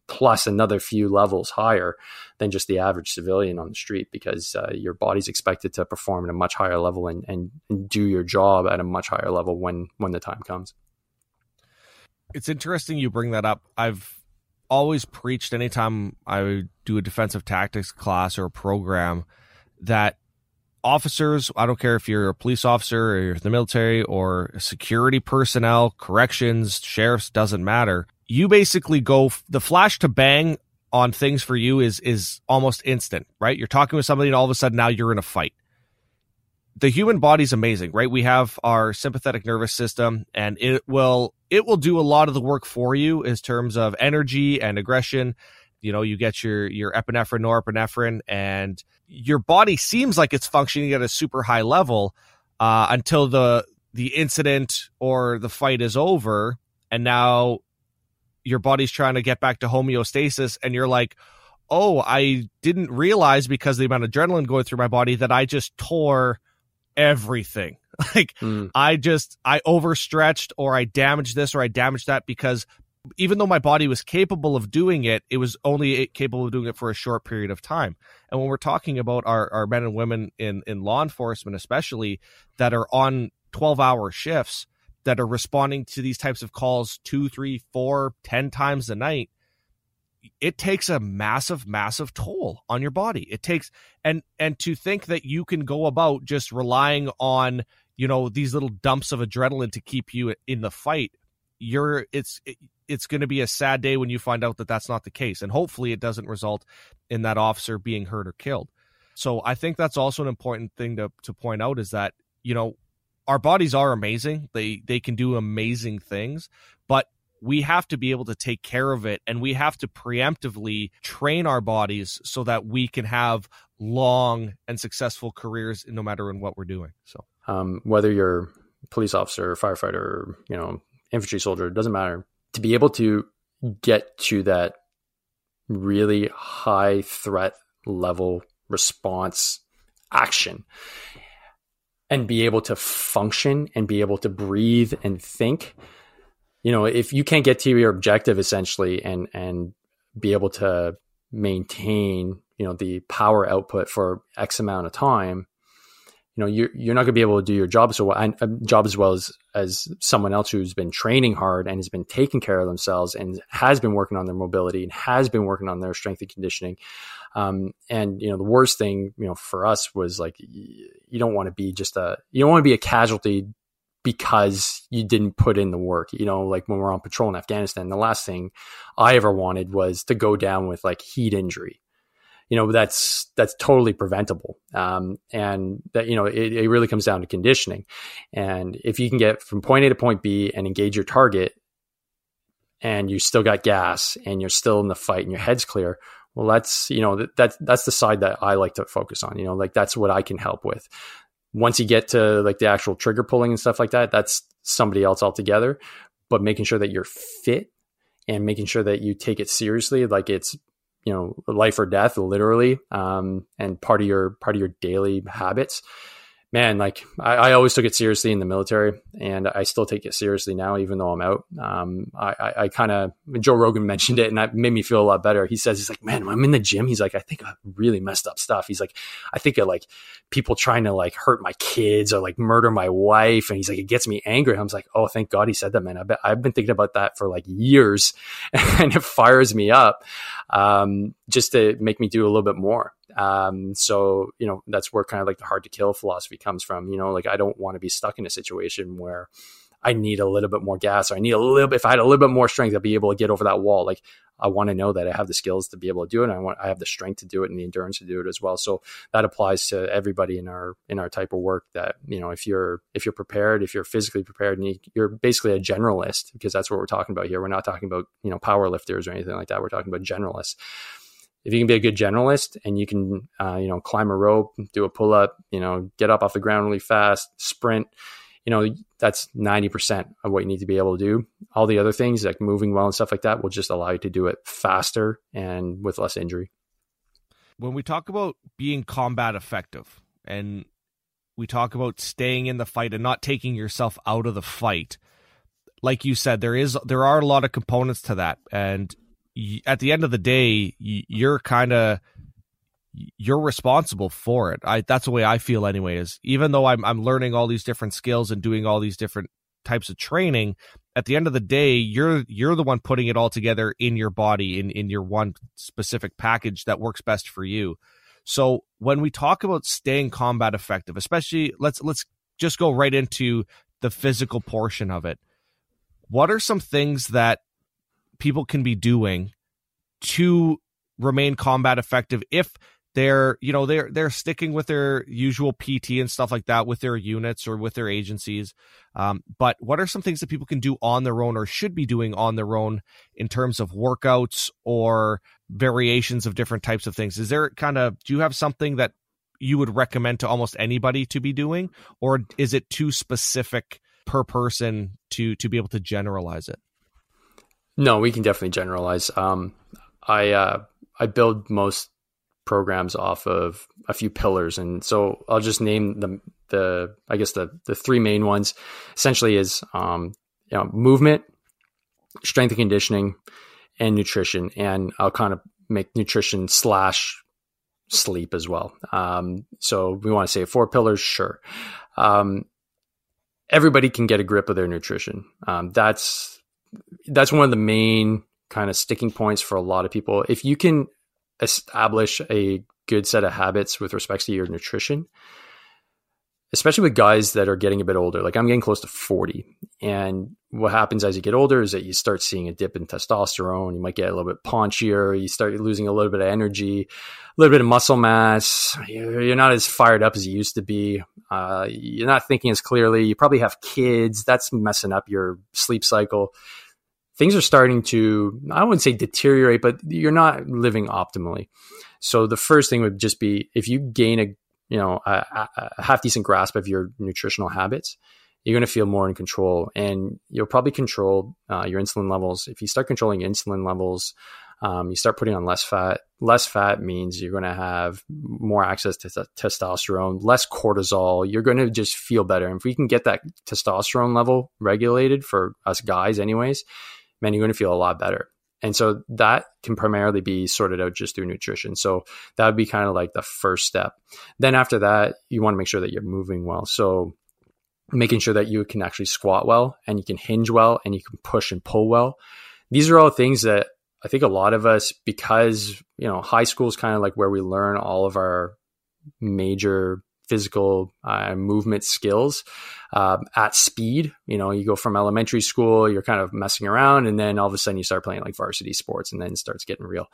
D: plus another few levels higher than just the average civilian on the street because uh, your body's expected to perform at a much higher level and, and do your job at a much higher level when when the time comes
A: it's interesting you bring that up. I've always preached anytime I do a defensive tactics class or a program that officers, I don't care if you're a police officer or you're the military or security personnel, corrections, sheriffs, doesn't matter. You basically go the flash to bang on things for you is is almost instant, right? You're talking with somebody and all of a sudden now you're in a fight the human body's amazing, right? We have our sympathetic nervous system and it will it will do a lot of the work for you in terms of energy and aggression. You know, you get your your epinephrine, norepinephrine, and your body seems like it's functioning at a super high level uh, until the the incident or the fight is over, and now your body's trying to get back to homeostasis, and you're like, "Oh, I didn't realize because the amount of adrenaline going through my body that I just tore." Everything. Like mm. I just I overstretched or I damaged this or I damaged that because even though my body was capable of doing it, it was only capable of doing it for a short period of time. And when we're talking about our, our men and women in, in law enforcement, especially that are on 12 hour shifts that are responding to these types of calls two, three, four, ten times a night, it takes a massive massive toll on your body. It takes and and to think that you can go about just relying on you know these little dumps of adrenaline to keep you in the fight you're it's it's going to be a sad day when you find out that that's not the case. And hopefully it doesn't result in that officer being hurt or killed. So i think that's also an important thing to to point out is that you know our bodies are amazing. They they can do amazing things but we have to be able to take care of it and we have to preemptively train our bodies so that we can have long and successful careers no matter in what we're doing so
D: um, whether you're police officer, firefighter, you know, infantry soldier, it doesn't matter. To be able to get to that really high threat level response action and be able to function and be able to breathe and think you know if you can't get to your objective essentially and and be able to maintain you know the power output for x amount of time you know you're you're not going to be able to do your job so well and job as well as as someone else who's been training hard and has been taking care of themselves and has been working on their mobility and has been working on their strength and conditioning. Um, and you know the worst thing you know for us was like you don't want to be just a you don't want to be a casualty because you didn't put in the work. You know, like when we're on patrol in Afghanistan, the last thing I ever wanted was to go down with like heat injury. You know, that's that's totally preventable. Um, and that you know, it, it really comes down to conditioning. And if you can get from point A to point B and engage your target, and you still got gas and you're still in the fight and your head's clear, well, that's you know that, that that's the side that I like to focus on. You know, like that's what I can help with once you get to like the actual trigger pulling and stuff like that, that's somebody else altogether. But making sure that you're fit and making sure that you take it seriously, like it's you know life or death, literally, um, and part of your part of your daily habits man, like I, I, always took it seriously in the military, and I still take it seriously now, even though I'm out. Um, I, I, I kind of Joe Rogan mentioned it, and that made me feel a lot better. He says he's like, man, when I'm in the gym, he's like, I think of really messed up stuff. He's like, I think of like people trying to like hurt my kids or like murder my wife, and he's like, it gets me angry. I was like, oh, thank God he said that, man. I bet I've been thinking about that for like years, and it fires me up um, just to make me do a little bit more. Um, so, you know, that's where kind of like the hard to kill philosophy comes from. You know, like I don't want to be stuck in a situation where I need a little bit more gas or I need a little if I had a little bit more strength, I'd be able to get over that wall. Like I want to know that I have the skills to be able to do it. And I want, I have the strength to do it and the endurance to do it as well. So that applies to everybody in our, in our type of work that, you know, if you're, if you're prepared, if you're physically prepared and you, are basically a generalist, because that's what we're talking about here. We're not talking about, you know, power lifters or anything like that. We're talking about generalists if you can be a good generalist and you can, uh, you know, climb a rope, do a pull up, you know, get up off the ground really fast, sprint, you know, that's 90% of what you need to be able to do. All the other things like moving well and stuff like that will just allow you to do it faster and with less injury.
A: When we talk about being combat effective and we talk about staying in the fight and not taking yourself out of the fight, like you said, there is there are a lot of components to that, and at the end of the day, you're kind of you're responsible for it. I that's the way I feel anyway. Is even though I'm I'm learning all these different skills and doing all these different types of training, at the end of the day, you're you're the one putting it all together in your body in in your one specific package that works best for you. So when we talk about staying combat effective, especially let's let's just go right into the physical portion of it. What are some things that people can be doing to remain combat effective if they're you know they're they're sticking with their usual pt and stuff like that with their units or with their agencies. Um, but what are some things that people can do on their own or should be doing on their own in terms of workouts or variations of different types of things? Is there kind of do you have something that you would recommend to almost anybody to be doing or is it too specific per person to to be able to generalize it
D: no, we can definitely generalize. Um, I uh, I build most programs off of a few pillars, and so I'll just name the the I guess the the three main ones. Essentially, is um, you know movement, strength and conditioning, and nutrition, and I'll kind of make nutrition slash sleep as well. Um, so we want to say four pillars, sure. Um, everybody can get a grip of their nutrition. Um, that's that's one of the main kind of sticking points for a lot of people. If you can establish a good set of habits with respects to your nutrition, especially with guys that are getting a bit older, like I'm getting close to 40. And what happens as you get older is that you start seeing a dip in testosterone. You might get a little bit paunchier. You start losing a little bit of energy, a little bit of muscle mass. You're not as fired up as you used to be. Uh, you're not thinking as clearly. You probably have kids. That's messing up your sleep cycle things are starting to, I wouldn't say deteriorate, but you're not living optimally. So the first thing would just be if you gain a, you know a, a half decent grasp of your nutritional habits, you're going to feel more in control, and you'll probably control uh, your insulin levels. If you start controlling insulin levels, um, you start putting on less fat. Less fat means you're going to have more access to testosterone, less cortisol. You're going to just feel better. And if we can get that testosterone level regulated for us guys, anyways, man, you're going to feel a lot better. And so that can primarily be sorted out just through nutrition. So that would be kind of like the first step. Then after that, you want to make sure that you're moving well. So making sure that you can actually squat well and you can hinge well and you can push and pull well. These are all things that I think a lot of us, because, you know, high school is kind of like where we learn all of our major physical uh, movement skills uh, at speed. You know, you go from elementary school, you're kind of messing around, and then all of a sudden you start playing like varsity sports, and then it starts getting real.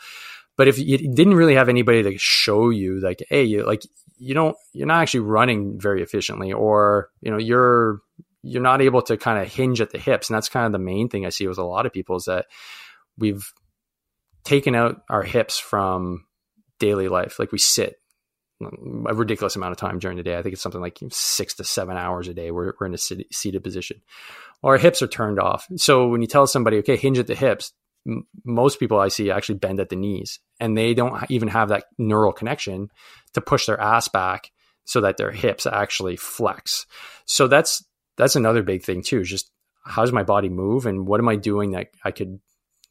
D: But if you didn't really have anybody to show you, like, hey, you like you don't, you're not actually running very efficiently, or you know, you're you're not able to kind of hinge at the hips, and that's kind of the main thing I see with a lot of people is that we've taken out our hips from daily life. Like we sit a ridiculous amount of time during the day. I think it's something like six to seven hours a day. We're, we're in a seated position. Our hips are turned off. So when you tell somebody, okay, hinge at the hips, m- most people I see actually bend at the knees and they don't even have that neural connection to push their ass back so that their hips actually flex. So that's, that's another big thing too. is Just how does my body move and what am I doing that I could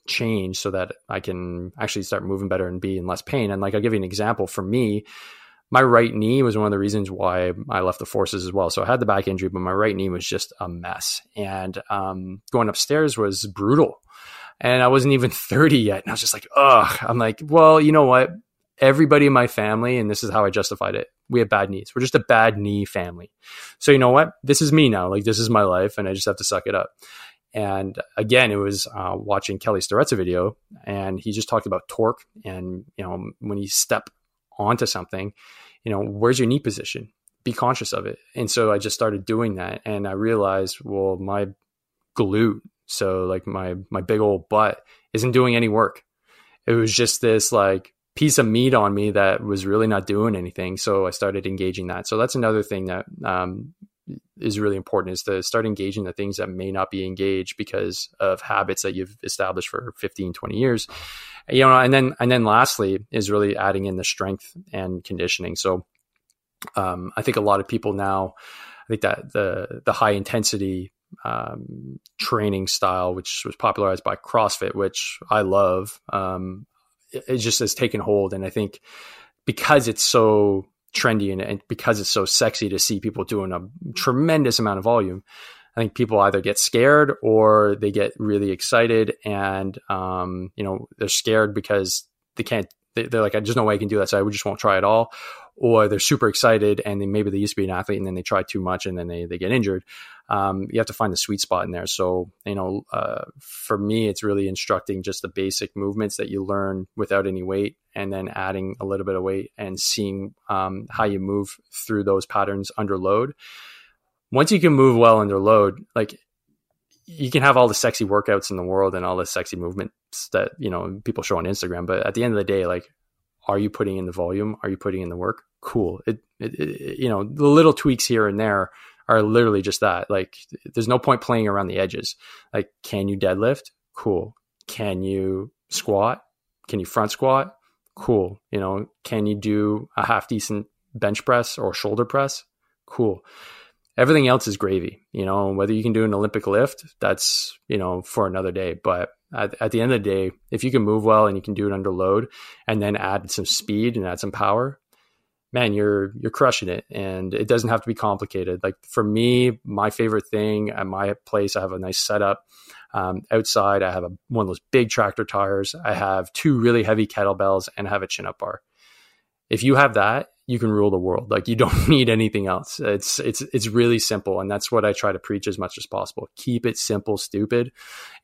D: change so that I can actually start moving better and be in less pain. And like I'll give you an example for me, my right knee was one of the reasons why I left the forces as well. So I had the back injury, but my right knee was just a mess. And um, going upstairs was brutal. And I wasn't even 30 yet. And I was just like, ugh. I'm like, well, you know what? Everybody in my family, and this is how I justified it, we have bad knees. We're just a bad knee family. So you know what? This is me now. Like this is my life, and I just have to suck it up. And again, it was uh, watching Kelly Starrett's video, and he just talked about torque. And you know, when you step onto something, you know, where's your knee position? Be conscious of it. And so I just started doing that, and I realized, well, my glute, so like my my big old butt, isn't doing any work. It was just this like piece of meat on me that was really not doing anything. So I started engaging that. So that's another thing that um, is really important is to start engaging the things that may not be engaged because of habits that you've established for 15 20 years you know and then and then lastly is really adding in the strength and conditioning so um, i think a lot of people now i think that the the high intensity um, training style which was popularized by crossfit which i love um, it, it just has taken hold and i think because it's so trendy and, and because it's so sexy to see people doing a tremendous amount of volume. I think people either get scared or they get really excited, and um, you know they're scared because they can't. They, are like, "There's no way I can do that," so I just won't try at all. Or they're super excited, and then maybe they used to be an athlete, and then they try too much, and then they they get injured um, you have to find the sweet spot in there. So, you know, uh, for me, it's really instructing just the basic movements that you learn without any weight, and then adding a little bit of weight and seeing um, how you move through those patterns under load. Once you can move well under load, like you can have all the sexy workouts in the world and all the sexy movements that you know people show on Instagram, but at the end of the day, like, are you putting in the volume? Are you putting in the work? Cool. It, it, it you know, the little tweaks here and there are literally just that. Like, there's no point playing around the edges. Like, can you deadlift? Cool. Can you squat? Can you front squat? Cool. You know, can you do a half decent bench press or shoulder press? Cool. Everything else is gravy. You know, whether you can do an Olympic lift, that's, you know, for another day. But at, at the end of the day, if you can move well and you can do it under load and then add some speed and add some power, man, you're you're crushing it, and it doesn't have to be complicated. Like for me, my favorite thing at my place, I have a nice setup. Um, outside, I have a, one of those big tractor tires. I have two really heavy kettlebells, and I have a chin up bar. If you have that, you can rule the world. Like you don't need anything else. It's it's it's really simple, and that's what I try to preach as much as possible. Keep it simple, stupid,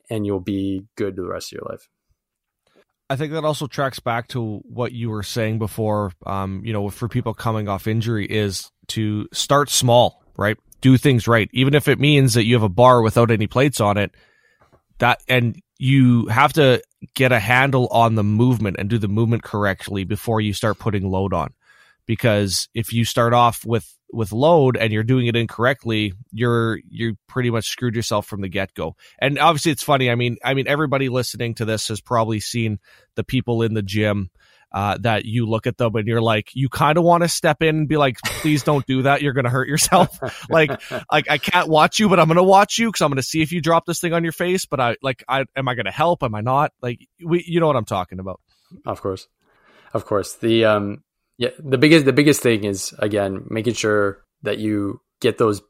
D: and you'll be good the rest of your life.
A: I think that also tracks back to what you were saying before. Um, you know, for people coming off injury, is to start small, right? Do things right, even if it means that you have a bar without any plates on it. That and you have to get a handle on the movement and do the movement correctly before you start putting load on, because if you start off with with load and you're doing it incorrectly, you're you pretty much screwed yourself from the get go. And obviously, it's funny. I mean, I mean, everybody listening to this has probably seen the people in the gym. Uh, that you look at them and you're like, you kind of want to step in and be like, please don't do that. You're going to hurt yourself. like, like I can't watch you, but I'm going to watch you because I'm going to see if you drop this thing on your face. But I like, I am I going to help? Am I not? Like, we, you know what I'm talking about.
D: Of course, of course. The um, yeah, the biggest the biggest thing is again making sure that you get those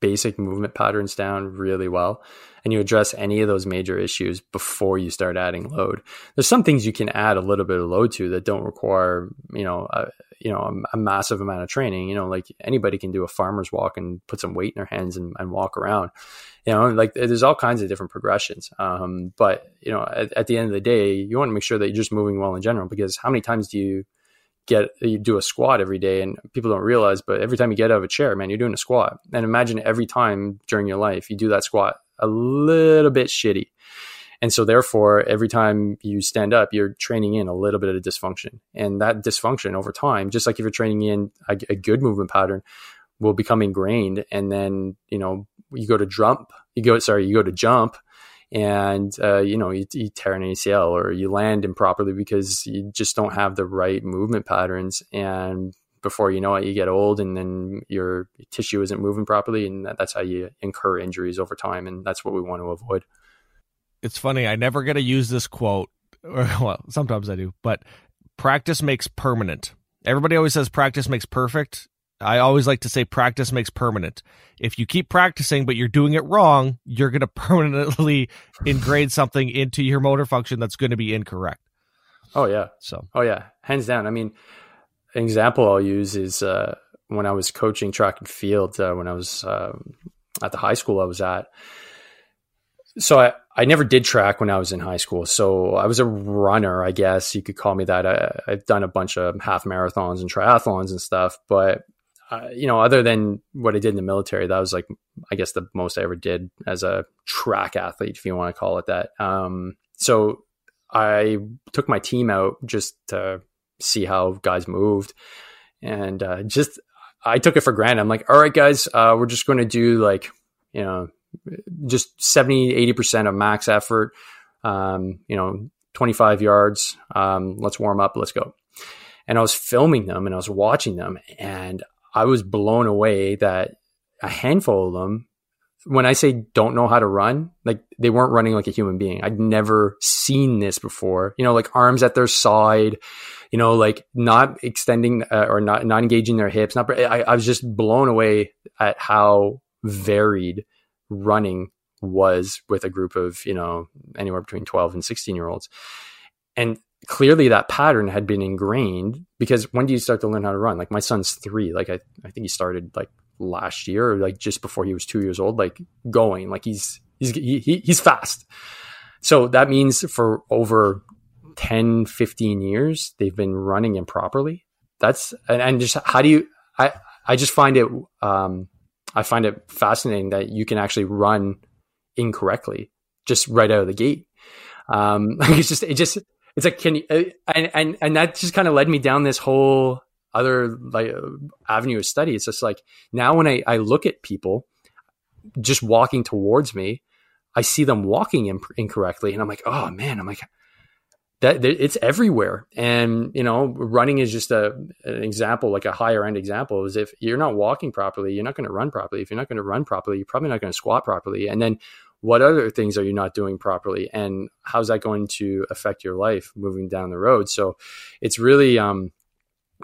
D: basic movement patterns down really well and you address any of those major issues before you start adding load. There's some things you can add a little bit of load to that don't require, you know, a, you know, a, a massive amount of training. You know, like anybody can do a farmer's walk and put some weight in their hands and, and walk around. You know, like there's all kinds of different progressions. Um, but you know, at, at the end of the day, you want to make sure that you're just moving well in general because how many times do you get you do a squat every day and people don't realize but every time you get out of a chair man you're doing a squat. And imagine every time during your life you do that squat a little bit shitty. And so therefore every time you stand up you're training in a little bit of dysfunction. And that dysfunction over time just like if you're training in a, a good movement pattern will become ingrained. And then you know you go to jump you go sorry you go to jump and uh, you know you, you, tear an ACL or you land improperly because you just don't have the right movement patterns and before you know it you get old and then your tissue isn't moving properly and that, that's how you incur injuries over time and that's what we want to avoid.
A: It's funny i never get to use this quote well sometimes i do but practice makes permanent. Everybody always says practice makes perfect I always like to say practice makes permanent. If you keep practicing but you're doing it wrong, you're going to permanently ingrade something into your motor function that's going to be incorrect.
D: Oh yeah. So. Oh yeah, hands down. I mean, an example I'll use is uh, when I was coaching track and field uh, when I was uh, at the high school I was at. So I, I never did track when I was in high school. So I was a runner, I guess you could call me that. I, I've done a bunch of half marathons and triathlons and stuff, but uh, you know, other than what I did in the military, that was like, I guess the most I ever did as a track athlete, if you want to call it that. Um, so I took my team out just to see how guys moved. And uh, just, I took it for granted. I'm like, all right, guys, uh, we're just going to do like, you know, just 70, 80% of max effort, um, you know, 25 yards. Um, let's warm up. Let's go. And I was filming them and I was watching them and I was blown away that a handful of them, when I say don't know how to run, like they weren't running like a human being. I'd never seen this before. You know, like arms at their side, you know, like not extending uh, or not not engaging their hips. Not, I, I was just blown away at how varied running was with a group of you know anywhere between 12 and 16 year olds and clearly that pattern had been ingrained because when do you start to learn how to run? Like my son's three, like I, I think he started like last year or like just before he was two years old, like going, like he's, he's, he, he's fast. So that means for over 10, 15 years, they've been running improperly. That's, and, and just how do you, I, I just find it, um, I find it fascinating that you can actually run incorrectly just right out of the gate. Um, it's just, it just, it's like can you uh, and and and that just kind of led me down this whole other like avenue of study. It's just like now when I I look at people just walking towards me, I see them walking incorrectly, and I'm like, oh man, I'm like that it's everywhere. And you know running is just a an example like a higher end example is if you're not walking properly you're not going to run properly. If you're not going to run properly you're probably not going to squat properly. And then what other things are you not doing properly? And how's that going to affect your life moving down the road? So it's really um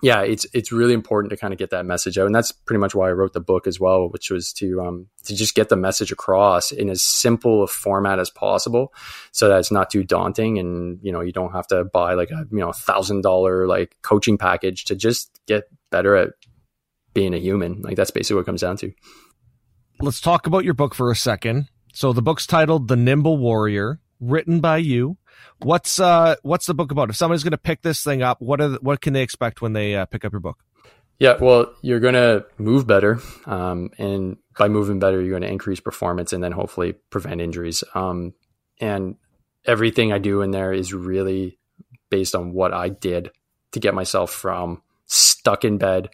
D: yeah it's it's really important to kind of get that message out. And that's pretty much why i wrote the book as well which was to um to just get the message across in as simple a format as possible so that it's not too daunting and you know you don't have to buy like a you know thousand dollar like coaching package to just get better at being a human. Like that's basically what it comes down to.
A: Let's talk about your book for a second so the book's titled The Nimble Warrior, written by you. What's uh what's the book about? If somebody's going to pick this thing up, what are the, what can they expect when they uh, pick up your book?
D: Yeah, well, you're going to move better, um, and by moving better, you're going to increase performance and then hopefully prevent injuries. Um, and everything I do in there is really based on what I did to get myself from stuck in bed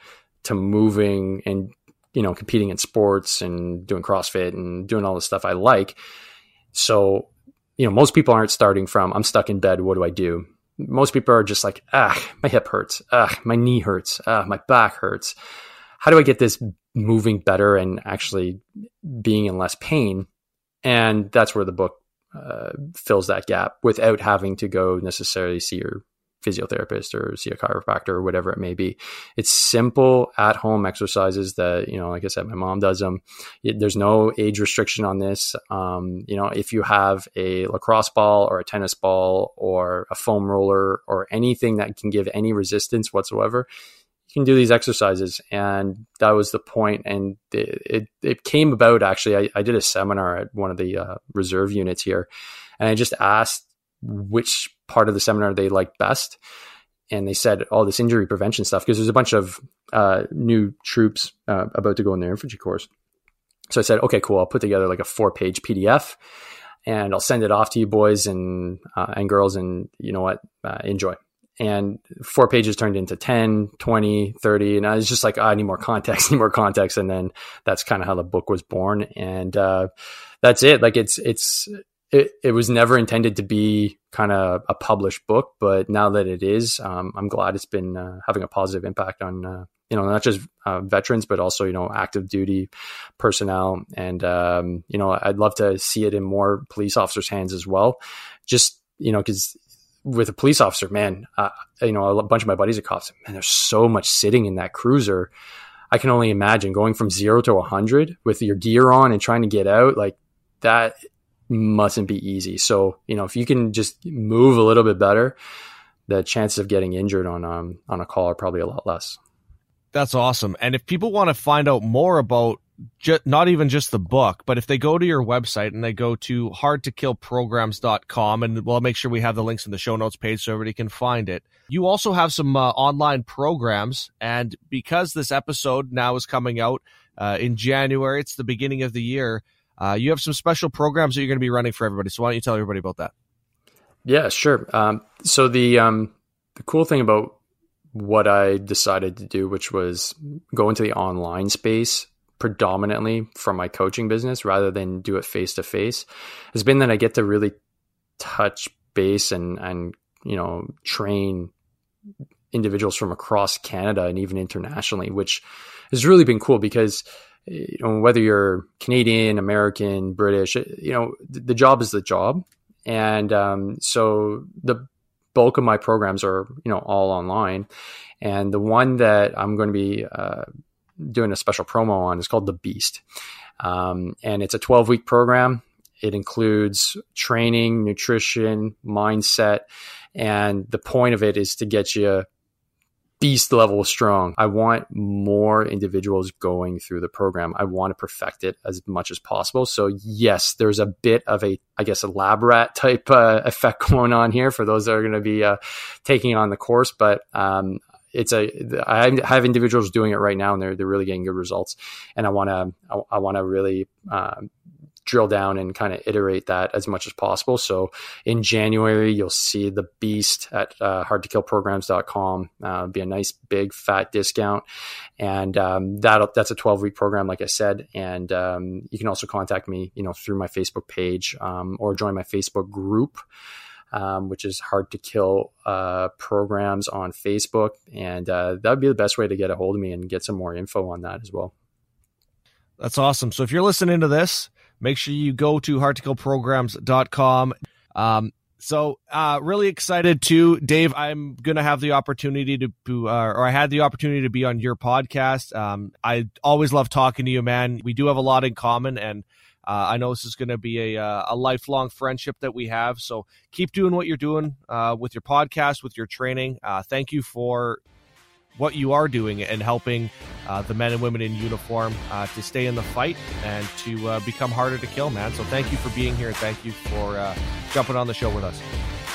D: to moving and you know competing in sports and doing CrossFit and doing all the stuff I like. So you know most people aren't starting from I'm stuck in bed. What do I do? Most people are just like ah my hip hurts ah my knee hurts ah my back hurts. How do I get this moving better and actually being in less pain? And that's where the book uh, fills that gap without having to go necessarily see your physiotherapist or see a chiropractor or whatever it may be. It's simple at home exercises that, you know, like I said, my mom does them. There's no age restriction on this. Um, you know, if you have a lacrosse ball or a tennis ball or a foam roller or anything that can give any resistance whatsoever, you can do these exercises. And that was the point. And it, it, it came about actually. I, I, did a seminar at one of the uh, reserve units here, and I just asked which part of the seminar they liked best. And they said all this injury prevention stuff because there's a bunch of uh, new troops uh, about to go in their infantry course. So I said, okay, cool. I'll put together like a four page PDF and I'll send it off to you boys and, uh, and girls. And you know what? Uh, enjoy and four pages turned into 10 20 30 and i was just like oh, i need more context need more context and then that's kind of how the book was born and uh, that's it like it's it's it, it was never intended to be kind of a published book but now that it is um, i'm glad it's been uh, having a positive impact on uh, you know not just uh, veterans but also you know active duty personnel and um, you know i'd love to see it in more police officers hands as well just you know because with a police officer, man, uh, you know, a bunch of my buddies are cops. Man, there's so much sitting in that cruiser. I can only imagine going from zero to 100 with your gear on and trying to get out. Like that mustn't be easy. So, you know, if you can just move a little bit better, the chances of getting injured on um, on a call are probably a lot less.
A: That's awesome. And if people want to find out more about ju- not even just the book, but if they go to your website and they go to hardtokillprograms.com, and we'll make sure we have the links in the show notes page so everybody can find it. You also have some uh, online programs. And because this episode now is coming out uh, in January, it's the beginning of the year, uh, you have some special programs that you're going to be running for everybody. So why don't you tell everybody about that?
D: Yeah, sure. Um, so the um, the cool thing about what I decided to do, which was go into the online space predominantly from my coaching business rather than do it face to face has been that I get to really touch base and and you know train individuals from across Canada and even internationally, which has really been cool because you know whether you're Canadian, American, British, you know the, the job is the job, and um, so the bulk of my programs are you know all online, and the one that I'm going to be uh, doing a special promo on is called The Beast. Um, and it's a 12 week program. It includes training, nutrition, mindset. And the point of it is to get you beast level strong. I want more individuals going through the program. I want to perfect it as much as possible. So yes, there's a bit of a, I guess, a lab rat type uh, effect going on here for those that are going to be uh, taking on the course. But um, it's a I have individuals doing it right now, and they're they're really getting good results. And I want to I, I want to really uh, drill down and kind of iterate that as much as possible. So in January, you'll see the beast at uh, hardtokillprograms.com. Uh, be a nice big fat discount. And um, that that's a 12 week program, like I said. And um, you can also contact me, you know, through my Facebook page um, or join my Facebook group um, which is hard to kill uh, programs on Facebook. And uh, that would be the best way to get a hold of me and get some more info on that as well.
A: That's awesome. So if you're listening to this, make sure you go to hardtokillprograms.com. Um, so, uh, really excited to Dave. I'm gonna have the opportunity to, uh, or I had the opportunity to be on your podcast. Um, I always love talking to you, man. We do have a lot in common, and uh, I know this is to be a, uh, a lifelong friendship that we have. So keep doing what you're doing uh, with your podcast, with your training. Uh, thank you for what you are doing and helping uh, the men and women in uniform uh, to stay in the fight and to become harder to kill, man. So thank you for being here and thank you for jumping on the show with us.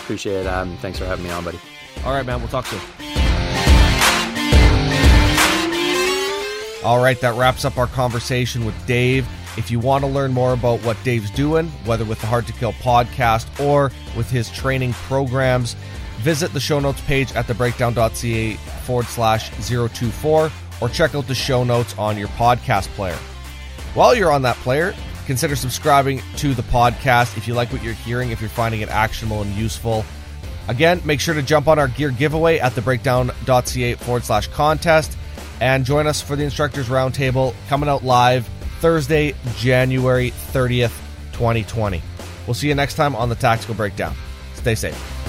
D: Appreciate it, Adam. Thanks for having me on, buddy.
A: All right, man. We'll talk soon. All right, that wraps up our conversation with Dave. If you want to learn more about what Dave's doing, whether with the Hard to Kill podcast or with his training programs, visit the show notes page at thebreakdown.ca forward slash 024 or check out the show notes on your podcast player. While you're on that player, consider subscribing to the podcast if you like what you're hearing, if you're finding it actionable and useful. Again, make sure to jump on our gear giveaway at thebreakdown.ca forward slash contest and join us for the Instructors Roundtable coming out live Thursday, January 30th, 2020. We'll see you next time on the Tactical Breakdown. Stay safe.